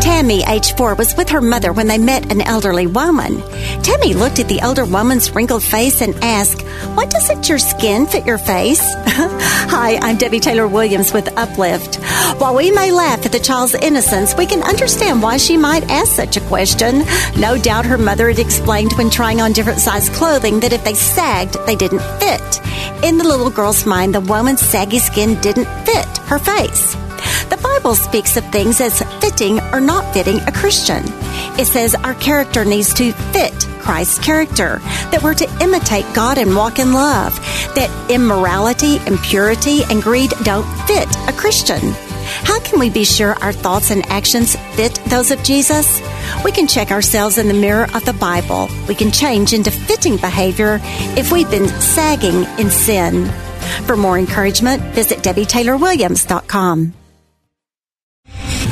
Tammy, age four, was with her mother when they met an elderly woman. Tammy looked at the older woman's wrinkled face and asked, Why doesn't your skin fit your face? Hi, I'm Debbie Taylor Williams with Uplift. While we may laugh at the child's innocence, we can understand why she might ask such a question. No doubt her mother had explained when trying on different size clothing that if they sagged, they didn't fit. In the little girl's mind, the woman's saggy skin didn't fit her face. Bible speaks of things as fitting or not fitting a Christian. It says our character needs to fit Christ's character, that we're to imitate God and walk in love, that immorality, impurity, and greed don't fit a Christian. How can we be sure our thoughts and actions fit those of Jesus? We can check ourselves in the mirror of the Bible. We can change into fitting behavior if we've been sagging in sin. For more encouragement, visit DebbieTaylorWilliams.com.